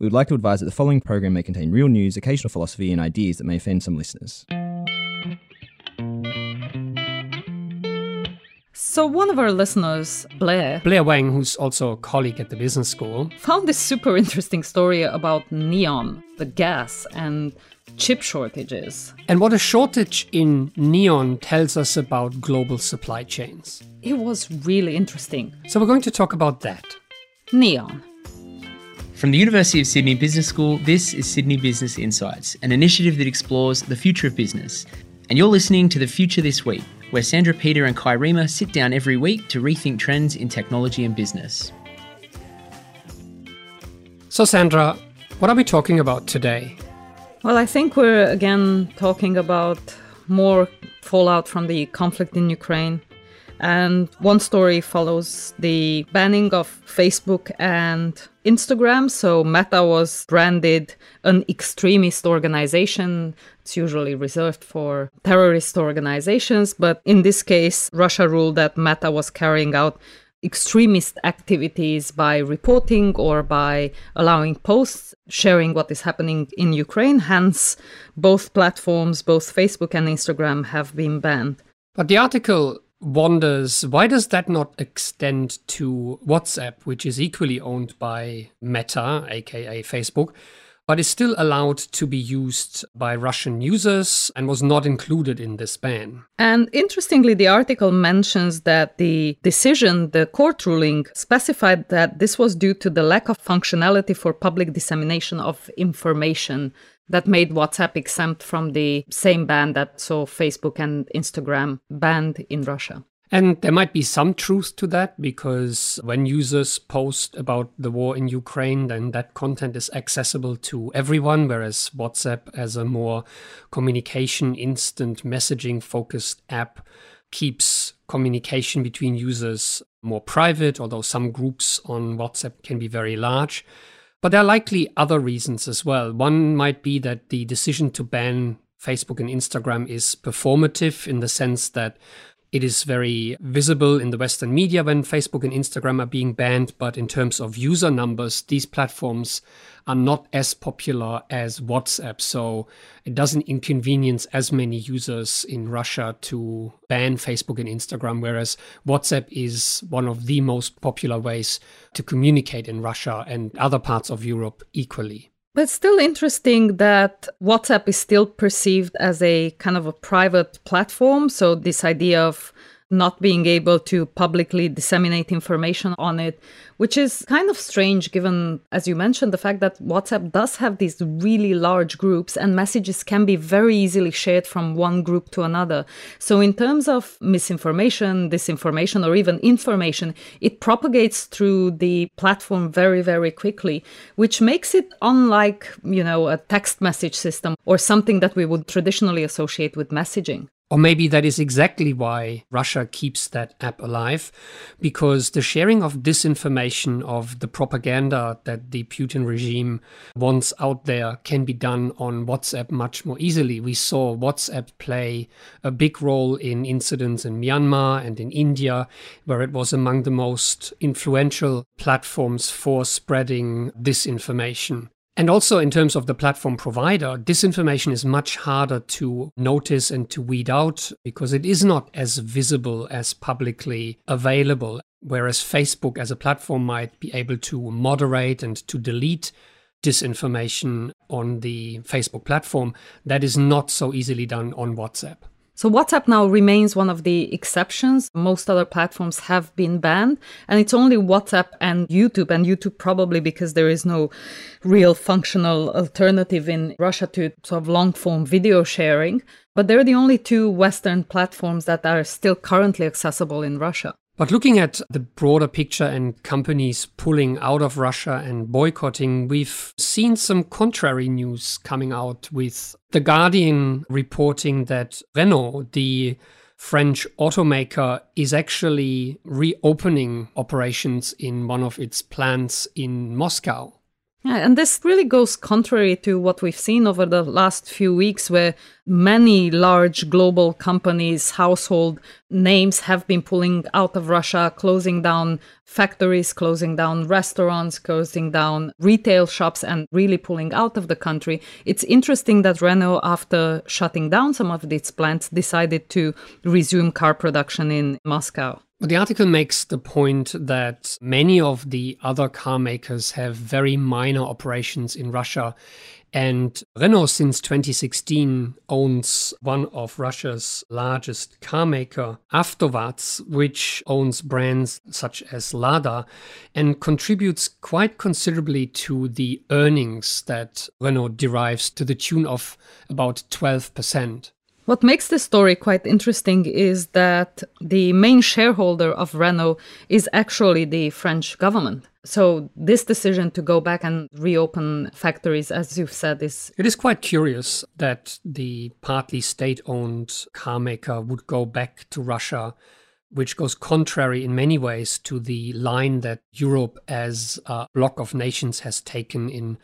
we would like to advise that the following program may contain real news, occasional philosophy, and ideas that may offend some listeners. So, one of our listeners, Blair, Blair Wang, who's also a colleague at the business school, found this super interesting story about neon, the gas, and chip shortages. and what a shortage in neon tells us about global supply chains. It was really interesting. So, we're going to talk about that. Neon. From the University of Sydney Business School, this is Sydney Business Insights, an initiative that explores the future of business. And you're listening to The Future This Week, where Sandra Peter and Kai Riemer sit down every week to rethink trends in technology and business. So, Sandra, what are we talking about today? Well, I think we're again talking about more fallout from the conflict in Ukraine. And one story follows the banning of Facebook and Instagram. So Meta was branded an extremist organization. It's usually reserved for terrorist organizations. But in this case, Russia ruled that Meta was carrying out extremist activities by reporting or by allowing posts sharing what is happening in Ukraine. Hence, both platforms, both Facebook and Instagram, have been banned. But the article wonders why does that not extend to WhatsApp, which is equally owned by Meta, aka Facebook, but is still allowed to be used by Russian users and was not included in this ban. And interestingly, the article mentions that the decision, the court ruling, specified that this was due to the lack of functionality for public dissemination of information that made WhatsApp exempt from the same ban that saw Facebook and Instagram banned in Russia. And there might be some truth to that because when users post about the war in Ukraine, then that content is accessible to everyone, whereas WhatsApp, as a more communication, instant messaging focused app, keeps communication between users more private, although some groups on WhatsApp can be very large. But there are likely other reasons as well. One might be that the decision to ban Facebook and Instagram is performative in the sense that it is very visible in the Western media when Facebook and Instagram are being banned, but in terms of user numbers, these platforms are not as popular as WhatsApp. So it doesn't inconvenience as many users in Russia to ban Facebook and Instagram, whereas WhatsApp is one of the most popular ways to communicate in Russia and other parts of Europe equally. But it's still interesting that WhatsApp is still perceived as a kind of a private platform. So, this idea of not being able to publicly disseminate information on it, which is kind of strange given, as you mentioned, the fact that WhatsApp does have these really large groups and messages can be very easily shared from one group to another. So, in terms of misinformation, disinformation, or even information, it propagates through the platform very, very quickly, which makes it unlike, you know, a text message system or something that we would traditionally associate with messaging. Or maybe that is exactly why Russia keeps that app alive, because the sharing of disinformation, of the propaganda that the Putin regime wants out there, can be done on WhatsApp much more easily. We saw WhatsApp play a big role in incidents in Myanmar and in India, where it was among the most influential platforms for spreading disinformation. And also, in terms of the platform provider, disinformation is much harder to notice and to weed out because it is not as visible as publicly available. Whereas Facebook as a platform might be able to moderate and to delete disinformation on the Facebook platform, that is not so easily done on WhatsApp. So WhatsApp now remains one of the exceptions. Most other platforms have been banned, and it's only WhatsApp and YouTube, and YouTube probably because there is no real functional alternative in Russia to sort of long form video sharing. But they're the only two Western platforms that are still currently accessible in Russia. But looking at the broader picture and companies pulling out of Russia and boycotting, we've seen some contrary news coming out with The Guardian reporting that Renault, the French automaker, is actually reopening operations in one of its plants in Moscow. Yeah, and this really goes contrary to what we've seen over the last few weeks, where many large global companies, household names have been pulling out of Russia, closing down factories, closing down restaurants, closing down retail shops, and really pulling out of the country. It's interesting that Renault, after shutting down some of its plants, decided to resume car production in Moscow. The article makes the point that many of the other car makers have very minor operations in Russia. And Renault, since 2016, owns one of Russia's largest car maker, which owns brands such as Lada and contributes quite considerably to the earnings that Renault derives to the tune of about 12%. What makes this story quite interesting is that the main shareholder of Renault is actually the French government. So this decision to go back and reopen factories, as you've said, is it is quite curious that the partly state-owned car maker would go back to Russia, which goes contrary in many ways to the line that Europe as a bloc of nations has taken in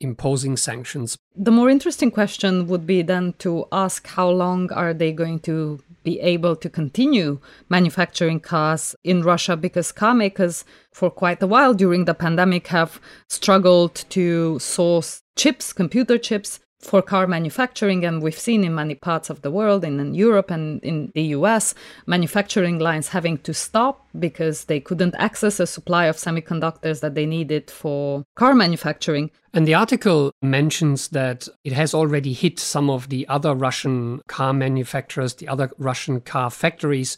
imposing sanctions. The more interesting question would be then to ask how long are they going to be able to continue manufacturing cars in Russia because car makers for quite a while during the pandemic have struggled to source chips, computer chips for car manufacturing. And we've seen in many parts of the world, in, Europe and in the US, manufacturing lines having to stop because they couldn't access a supply of semiconductors that they needed for car manufacturing. And the article mentions that it has already hit some of the other Russian car manufacturers, the other Russian car factories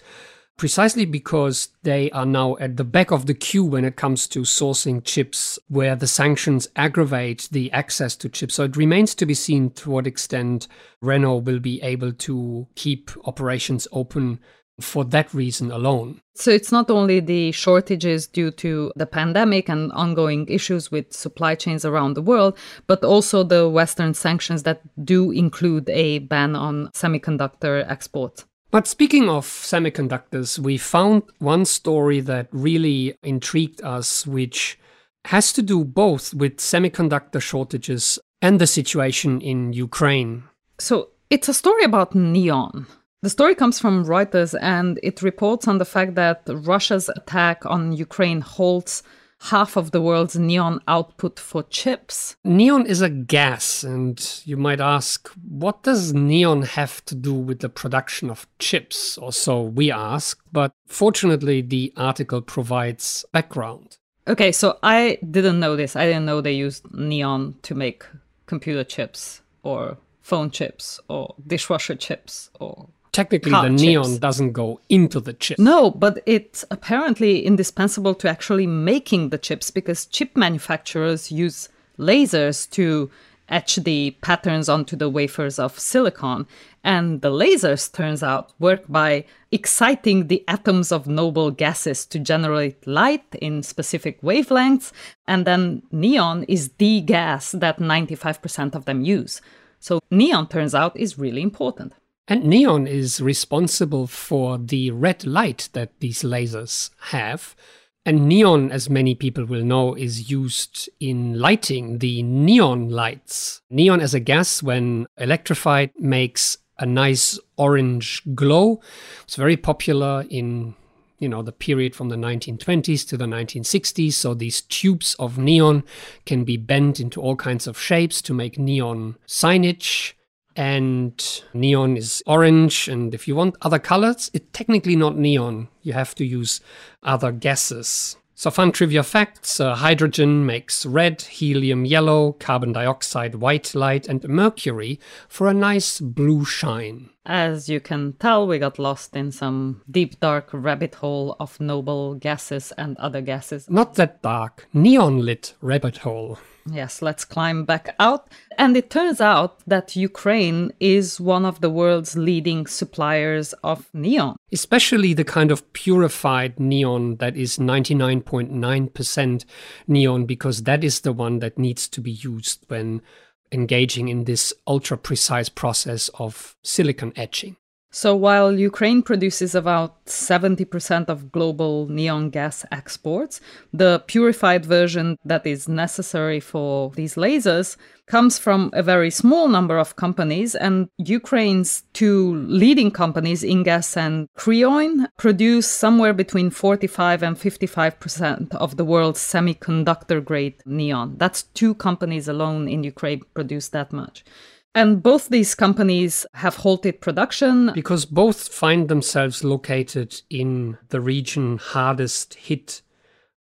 precisely because they are now at the back of the queue when it comes to sourcing chips, where the sanctions aggravate the access to chips. So it remains to be seen to what extent Renault will be able to keep operations open for that reason alone. So it's not only the shortages due to the pandemic and ongoing issues with supply chains around the world, but also the Western sanctions that do include a ban on semiconductor exports. But speaking of semiconductors, we found one story that really intrigued us, which has to do both with semiconductor shortages and the situation in Ukraine. So it's a story about neon. The story comes from Reuters and it reports on the fact that Russia's attack on Ukraine halts half of the world's neon output for chips. Neon is a gas, and you might ask, what does neon have to do with the production of chips? Or so we ask, but fortunately, the article provides background. Okay, so I didn't know this. I didn't know they used neon to make computer chips or phone chips or dishwasher chips or technically the neon doesn't go into the chip. No, but it's apparently indispensable to actually making the chips because chip manufacturers use lasers to etch the patterns onto the wafers of silicon. And the lasers, turns out, work by exciting the atoms of noble gases to generate light in specific wavelengths. And then neon is the gas that 95% of them use. So neon, turns out, is really important. And neon is responsible for the red light that these lasers have. And neon, as many people will know, is used in lighting the neon lights. Neon as a gas, when electrified, makes a nice orange glow. It's very popular in you know the period from the 1920s to the 1960s so these tubes of neon can be bent into all kinds of shapes to make neon signage and neon is orange and if you want other colors it's technically not neon. You have to use other gases. So fun trivia facts uh, hydrogen makes red helium yellow carbon dioxide white light and mercury for a nice blue shine as you can tell we got lost in some deep dark rabbit hole of noble gases and other gases not that dark neon lit rabbit hole Yes, let's climb back out. And it turns out that Ukraine is one of the world's leading suppliers of neon. Especially the kind of purified neon that is 99.9% neon, because that is the one that needs to be used when engaging in this ultra precise process of silicon etching. So while Ukraine produces about 70% of global neon gas exports, the purified version that is necessary for these lasers comes from a very small number of companies and Ukraine's two leading companies, Ingas and Cryoin, produce somewhere between 45 and 55% of the world's semiconductor grade neon. That's two companies alone in Ukraine produce that much. And both these companies have halted production. Because both find themselves located in the region hardest hit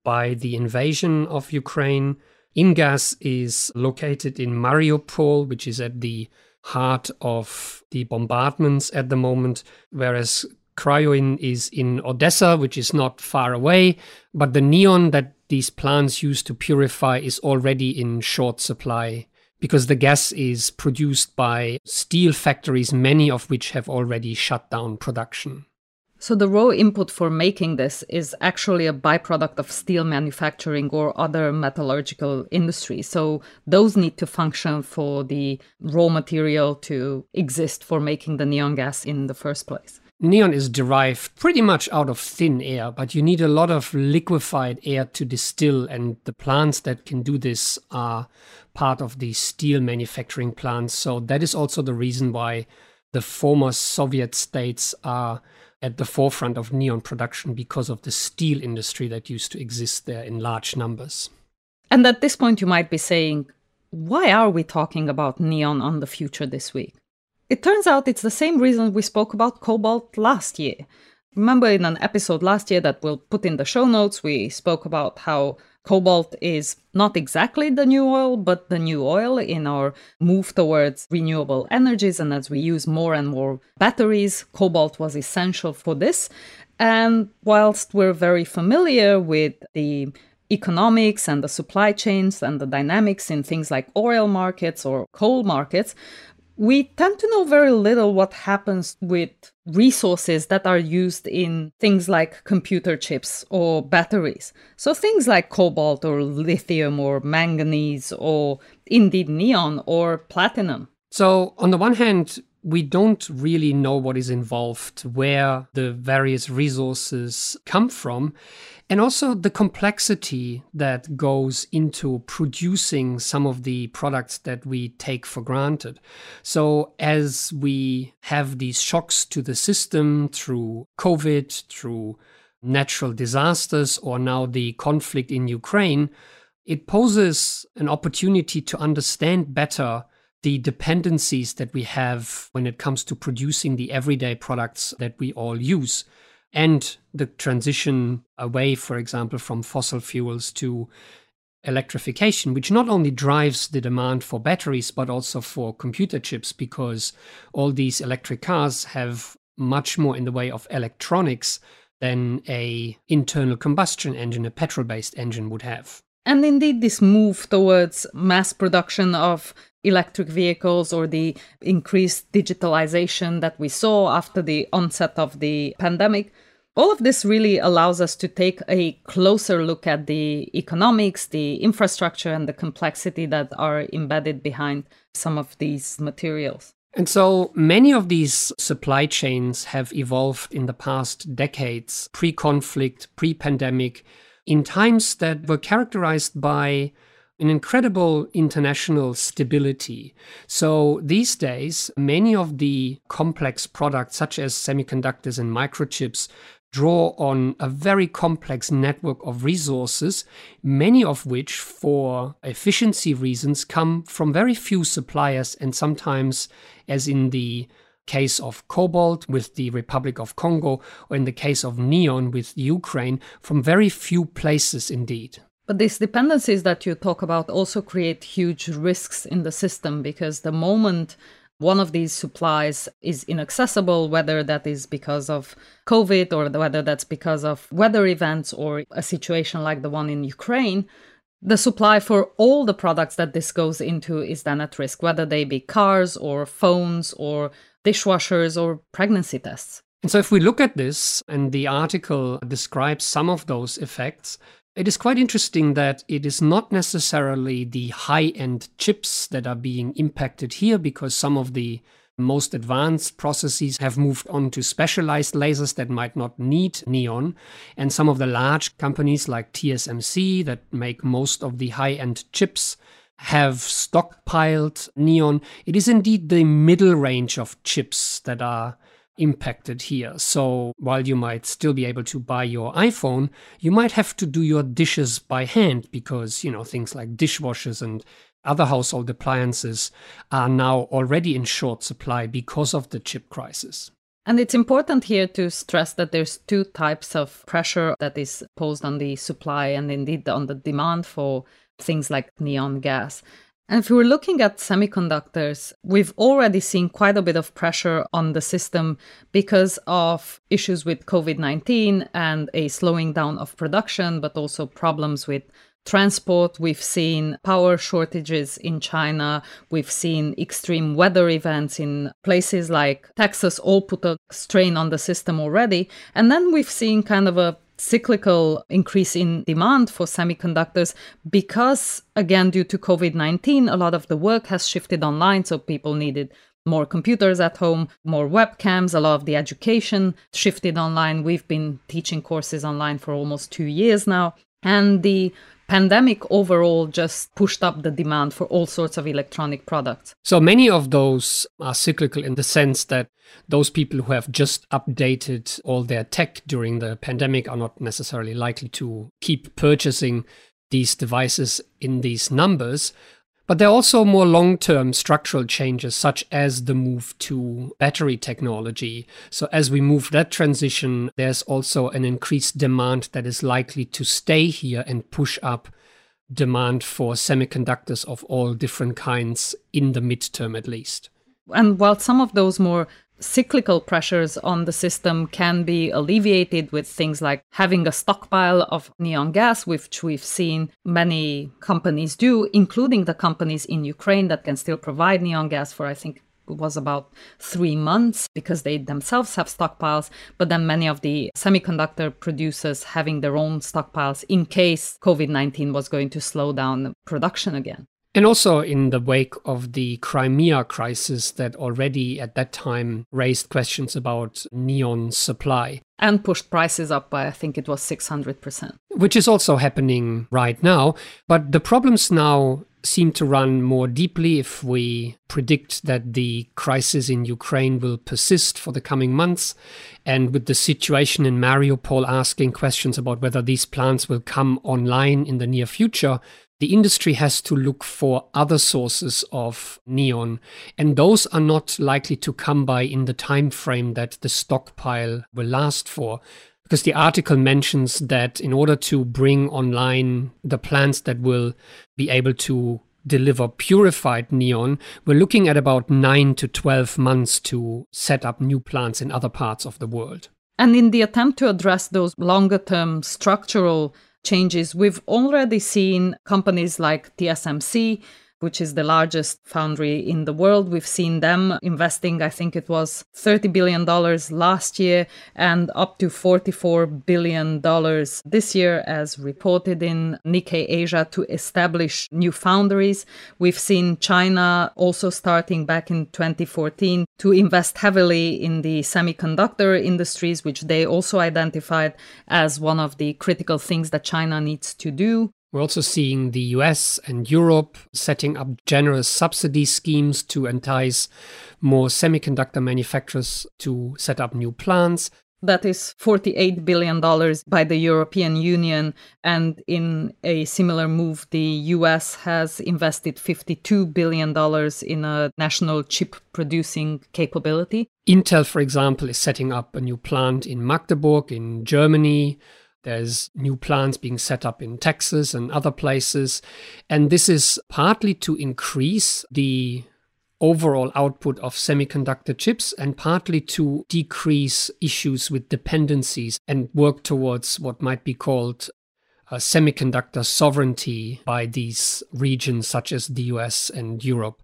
by the invasion of Ukraine. Ingas is located in Mariupol, which is at the heart of the bombardments at the moment, whereas Cryoin is in Odessa, which is not far away. But the neon that these plants use to purify is already in short supply because the gas is produced by steel factories, many of which have already shut down production. So, the raw input for making this is actually a byproduct of steel manufacturing or other metallurgical industry. So, those need to function for the raw material to exist for making the neon gas in the first place. Neon is derived pretty much out of thin air, but you need a lot of liquefied air to distill, and the plants that can do this are part of the steel manufacturing plants. So that is also the reason why the former Soviet states are at the forefront of neon production because of the steel industry that used to exist there in large numbers. And at this point, you might be saying, why are we talking about neon on the future this week? It turns out it's the same reason we spoke about cobalt last year. Remember in an episode last year that we'll put in the show notes, we spoke about how cobalt is not exactly the new oil, but the new oil in our move towards renewable energies. And as we use more and more batteries, cobalt was essential for this. And whilst we're very familiar with the economics and the supply chains and the dynamics in things like oil markets or coal markets, we tend to know very little what happens with resources that are used in things like computer chips or batteries. So things like cobalt or lithium or manganese or indeed neon or platinum. So, on the one hand, we don't really know what is involved, where the various resources come from, and also the complexity that goes into producing some of the products that we take for granted. So, as we have these shocks to the system through COVID, through natural disasters, or now the conflict in Ukraine, it poses an opportunity to understand better the dependencies that we have when it comes to producing the everyday products that we all use and the transition away, for example, from fossil fuels to electrification, which not only drives the demand for batteries, but also for computer chips, because all these electric cars have much more in the way of electronics than a internal combustion engine, a petrol-based engine would have. And indeed, this move towards mass production of electric vehicles or the increased digitalization that we saw after the onset of the pandemic. All of this really allows us to take a closer look at the economics, the infrastructure, and the complexity that are embedded behind some of these materials. And so many of these supply chains have evolved in the past decades, pre conflict, pre pandemic, in times that were characterized by an incredible international stability. So these days, many of the complex products, such as semiconductors and microchips, draw on a very complex network of resources, many of which, for efficiency reasons, come from very few suppliers, and sometimes, as in the case of cobalt with the Republic of Congo, or in the case of neon with Ukraine, from very few places indeed. But these dependencies that you talk about also create huge risks in the system because the moment one of these supplies is inaccessible, whether that is because of COVID or whether that's because of weather events or a situation like the one in Ukraine, the supply for all the products that this goes into is then at risk, whether they be cars or phones or dishwashers or pregnancy tests. And so, if we look at this, and the article describes some of those effects, it is quite interesting that it is not necessarily the high end chips that are being impacted here because some of the most advanced processes have moved on to specialized lasers that might not need neon. And some of the large companies like TSMC that make most of the high end chips have stockpiled neon. It is indeed the middle range of chips that are impacted here. So while you might still be able to buy your iPhone, you might have to do your dishes by hand because, you know, things like dishwashers and other household appliances are now already in short supply because of the chip crisis. And it's important here to stress that there's two types of pressure that is posed on the supply and indeed on the demand for things like neon gas. And if we're looking at semiconductors, we've already seen quite a bit of pressure on the system because of issues with COVID 19 and a slowing down of production, but also problems with transport. We've seen power shortages in China. We've seen extreme weather events in places like Texas, all put a strain on the system already. And then we've seen kind of a cyclical increase in demand for semiconductors because, again, due to COVID 19, a lot of the work has shifted online. So people needed more computers at home, more webcams, a lot of the education shifted online. We've been teaching courses online for almost two years now. And the pandemic overall just pushed up the demand for all sorts of electronic products. So many of those are cyclical in the sense that those people who have just updated all their tech during the pandemic are not necessarily likely to keep purchasing these devices in these numbers. But there are also more long term structural changes, such as the move to battery technology. So, as we move that transition, there's also an increased demand that is likely to stay here and push up demand for semiconductors of all different kinds in the midterm, at least. And while some of those more cyclical pressures on the system can be alleviated with things like having a stockpile of neon gas, which we've seen many companies do, including the companies in Ukraine that can still provide neon gas for, I think, it was about three months because they themselves have stockpiles, but then many of the semiconductor producers having their own stockpiles in case COVID 19 was going to slow down production again. And also in the wake of the Crimea crisis, that already at that time raised questions about neon supply. And pushed prices up by, I think it was 600%. Which is also happening right now. But the problems now seem to run more deeply if we predict that the crisis in Ukraine will persist for the coming months. And with the situation in Mariupol asking questions about whether these plants will come online in the near future, the industry has to look for other sources of neon and those are not likely to come by in the time frame that the stockpile will last for because the article mentions that in order to bring online the plants that will be able to deliver purified neon, we're looking at about 9 to 12 months to set up new plants in other parts of the world. And in the attempt to address those longer term structural changes. We've already seen companies like TSMC which is the largest foundry in the world. We've seen them investing, I think it was $30 billion last year and up to $44 billion this year, as reported in Nikkei Asia, to establish new foundries. We've seen China also starting back in 2014 to invest heavily in the semiconductor industries, which they also identified as one of the critical things that China needs to do. We're also seeing the US and Europe setting up generous subsidy schemes to entice more semiconductor manufacturers to set up new plants. That is $48 billion by the European Union. And in a similar move, the US has invested $52 billion in a national chip producing capability. Intel, for example, is setting up a new plant in Magdeburg in Germany. There's new plants being set up in Texas and other places. And this is partly to increase the overall output of semiconductor chips and partly to decrease issues with dependencies and work towards what might be called semiconductor sovereignty by these regions such as the US and Europe.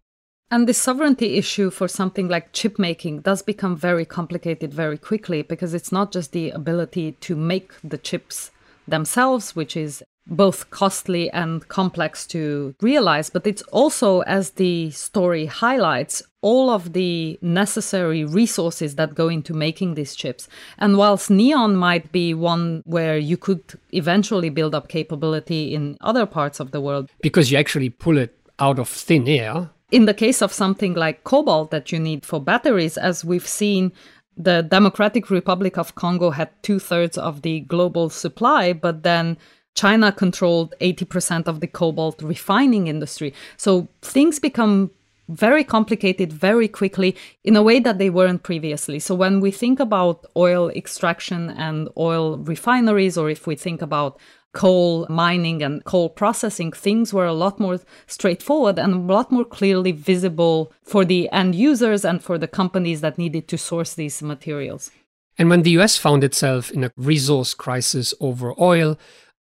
And the sovereignty issue for something like chip making does become very complicated very quickly because it's not just the ability to make the chips themselves, which is both costly and complex to realize, but it's also, as the story highlights, all of the necessary resources that go into making these chips. And whilst Neon might be one where you could eventually build up capability in other parts of the world, because you actually pull it out of thin air. In the case of something like cobalt that you need for batteries, as we've seen, the Democratic Republic of Congo had two thirds of the global supply, but then China controlled 80% of the cobalt refining industry. So things become very complicated very quickly in a way that they weren't previously. So when we think about oil extraction and oil refineries, or if we think about coal mining and coal processing, things were a lot more straightforward and a lot more clearly visible for the end users and for the companies that needed to source these materials. And when the US found itself in a resource crisis over oil,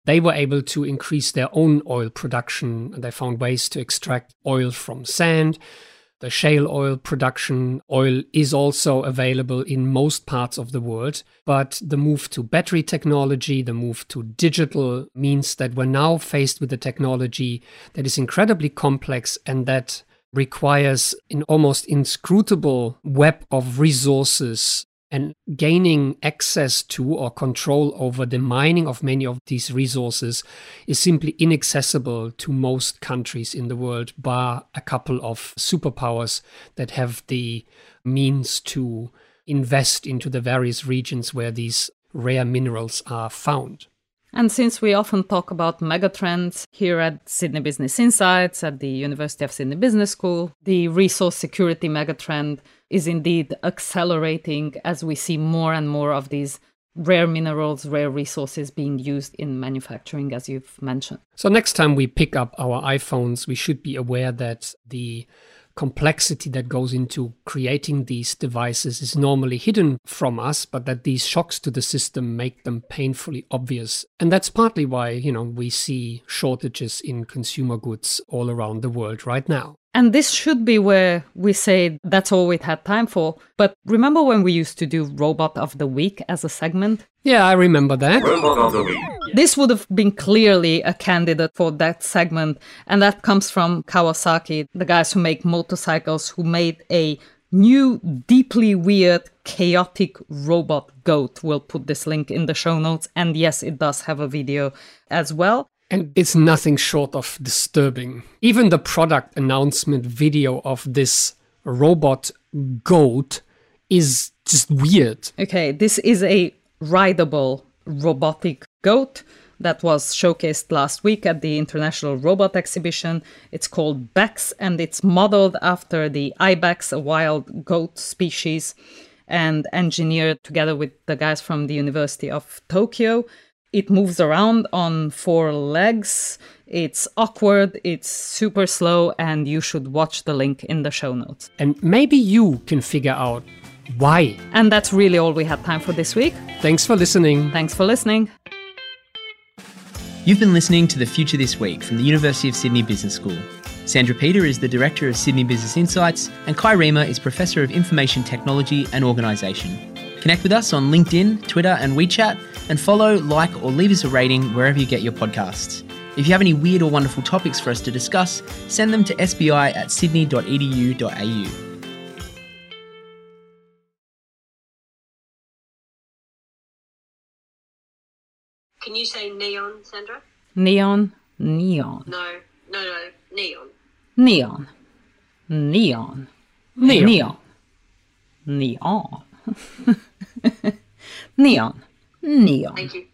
they were able to increase their own oil production. And they found ways to extract oil from sand. The shale oil production oil is also available in most parts of the world. But the move to battery technology, the move to digital means that we're now faced with a technology that is incredibly complex and that requires an almost inscrutable web of resources and gaining access to or control over the mining of many of these resources is simply inaccessible to most countries in the world, bar a couple of superpowers that have the means to invest into the various regions where these rare minerals are found. And since we often talk about megatrends here at Sydney Business Insights at the University of Sydney Business School, the resource security megatrend is indeed accelerating as we see more and more of these rare minerals, rare resources being used in manufacturing, as you've mentioned. So, next time we pick up our iPhones, we should be aware that the complexity that goes into creating these devices is normally hidden from us, but that these shocks to the system make them painfully obvious. And that's partly why, you know, we see shortages in consumer goods all around the world right now. And this should be where we say that's all we had time for. But remember when we used to do Robot of the Week as a segment? Yeah, I remember that. Robot of the Week. This would have been clearly a candidate for that segment. And that comes from Kawasaki, the guys who make motorcycles, who made a new, deeply weird, chaotic robot goat. We'll put this link in the show notes. And yes, it does have a video as well. And it's nothing short of disturbing. Even the product announcement video of this robot goat is just weird. Okay, this is a rideable robotic goat that was showcased last week at the International Robot Exhibition. It's called Bex and it's modeled after the ibex, a wild goat species, and engineered together with the guys from the University of Tokyo. It moves around on four legs. It's awkward, it's super slow, and you should watch the link in the show notes. And maybe you can figure out why. And that's really all we had time for this week. Thanks for listening. Thanks for listening. You've been listening to The Future This Week from the University of Sydney Business School. Sandra Peter is the Director of Sydney Business Insights, and Kai Riemer is Professor of Information Technology and Organisation. Connect with us on LinkedIn, Twitter, and WeChat, and follow, like, or leave us a rating wherever you get your podcasts. If you have any weird or wonderful topics for us to discuss, send them to sbi at sydney.edu.au. Can you say neon, Sandra? Neon, neon, No, no, no, neon. neon, neon, Neon. neon, neon, neon, neon, Thank you.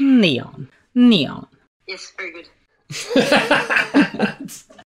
neon, neon. Yes, very good.